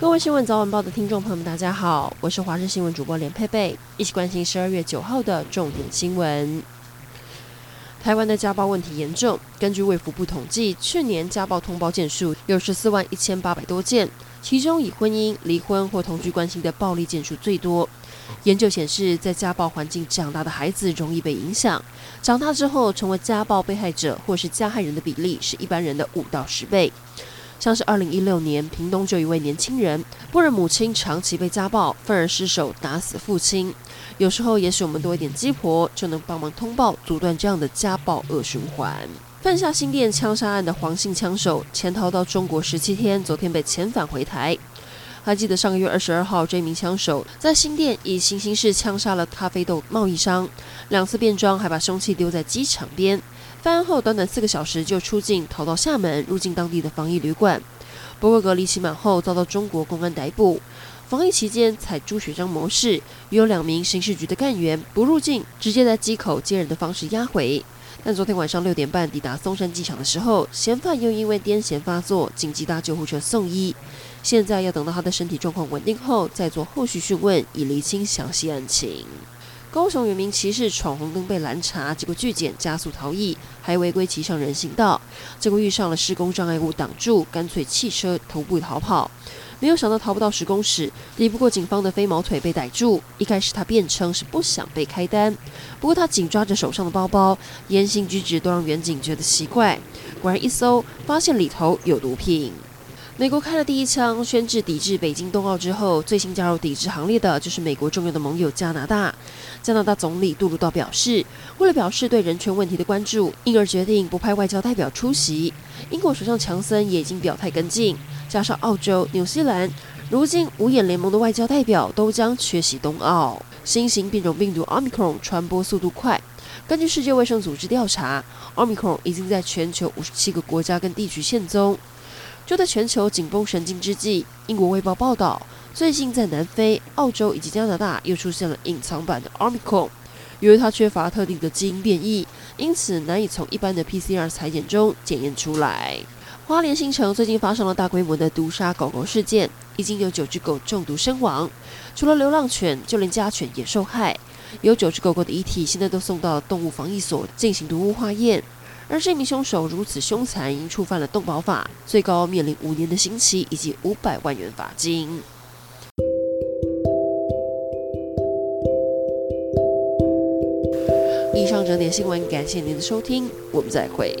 各位新闻早晚报的听众朋友们，大家好，我是华视新闻主播连佩佩，一起关心十二月九号的重点新闻。台湾的家暴问题严重，根据卫福部统计，去年家暴通报件数有十四万一千八百多件，其中以婚姻、离婚或同居关系的暴力件数最多。研究显示，在家暴环境长大的孩子容易被影响，长大之后成为家暴被害者或是加害人的比例是一般人的五到十倍。像是二零一六年，屏东就一位年轻人，不忍母亲长期被家暴，愤而失手打死父亲。有时候，也许我们多一点鸡婆，就能帮忙通报，阻断这样的家暴恶循环。犯下新店枪杀案的黄姓枪手，潜逃到中国十七天，昨天被遣返回台。还记得上个月二十二号，这名枪手在新店以行刑式枪杀了咖啡豆贸易商，两次变装，还把凶器丢在机场边。犯案后短短四个小时就出境，逃到厦门，入境当地的防疫旅馆。不过隔离期满后，遭到中国公安逮捕。防疫期间采朱雪章模式，有两名刑事局的干员不入境，直接在机口接人的方式押回。但昨天晚上六点半抵达松山机场的时候，嫌犯又因为癫痫发作，紧急搭救护车送医。现在要等到他的身体状况稳定后，再做后续讯问，以厘清详细案情。高雄有名骑士闯红灯被拦查，结果拒检加速逃逸，还违规骑上人行道，结果遇上了施工障碍物挡住，干脆弃车徒步逃跑。没有想到逃不到十公尺，抵不过警方的飞毛腿被逮住。一开始他辩称是不想被开单，不过他紧抓着手上的包包，言行举止都让远警觉得奇怪。果然一搜，发现里头有毒品。美国开了第一枪，宣制抵制北京冬奥之后，最新加入抵制行列的就是美国重要的盟友加拿大。加拿大总理杜鲁道表示，为了表示对人权问题的关注，因而决定不派外交代表出席。英国首相强森也已经表态跟进，加上澳洲、纽西兰，如今五眼联盟的外交代表都将缺席冬奥。新型变种病毒 Omicron 传播速度快，根据世界卫生组织调查，Omicron 已经在全球五十七个国家跟地区现踪。就在全球紧绷神经之际，英国卫报报道，最近在南非、澳洲以及加拿大又出现了隐藏版的 Omicron，由于它缺乏特定的基因变异，因此难以从一般的 PCR 裁剪中检验出来。花莲新城最近发生了大规模的毒杀狗狗事件，已经有九只狗中毒身亡，除了流浪犬，就连家犬也受害。有九只狗狗的遗体现在都送到动物防疫所进行毒物化验。而这名凶手如此凶残，因触犯了动保法，最高面临五年的刑期以及五百万元罚金。以上整点新闻，感谢您的收听，我们再会。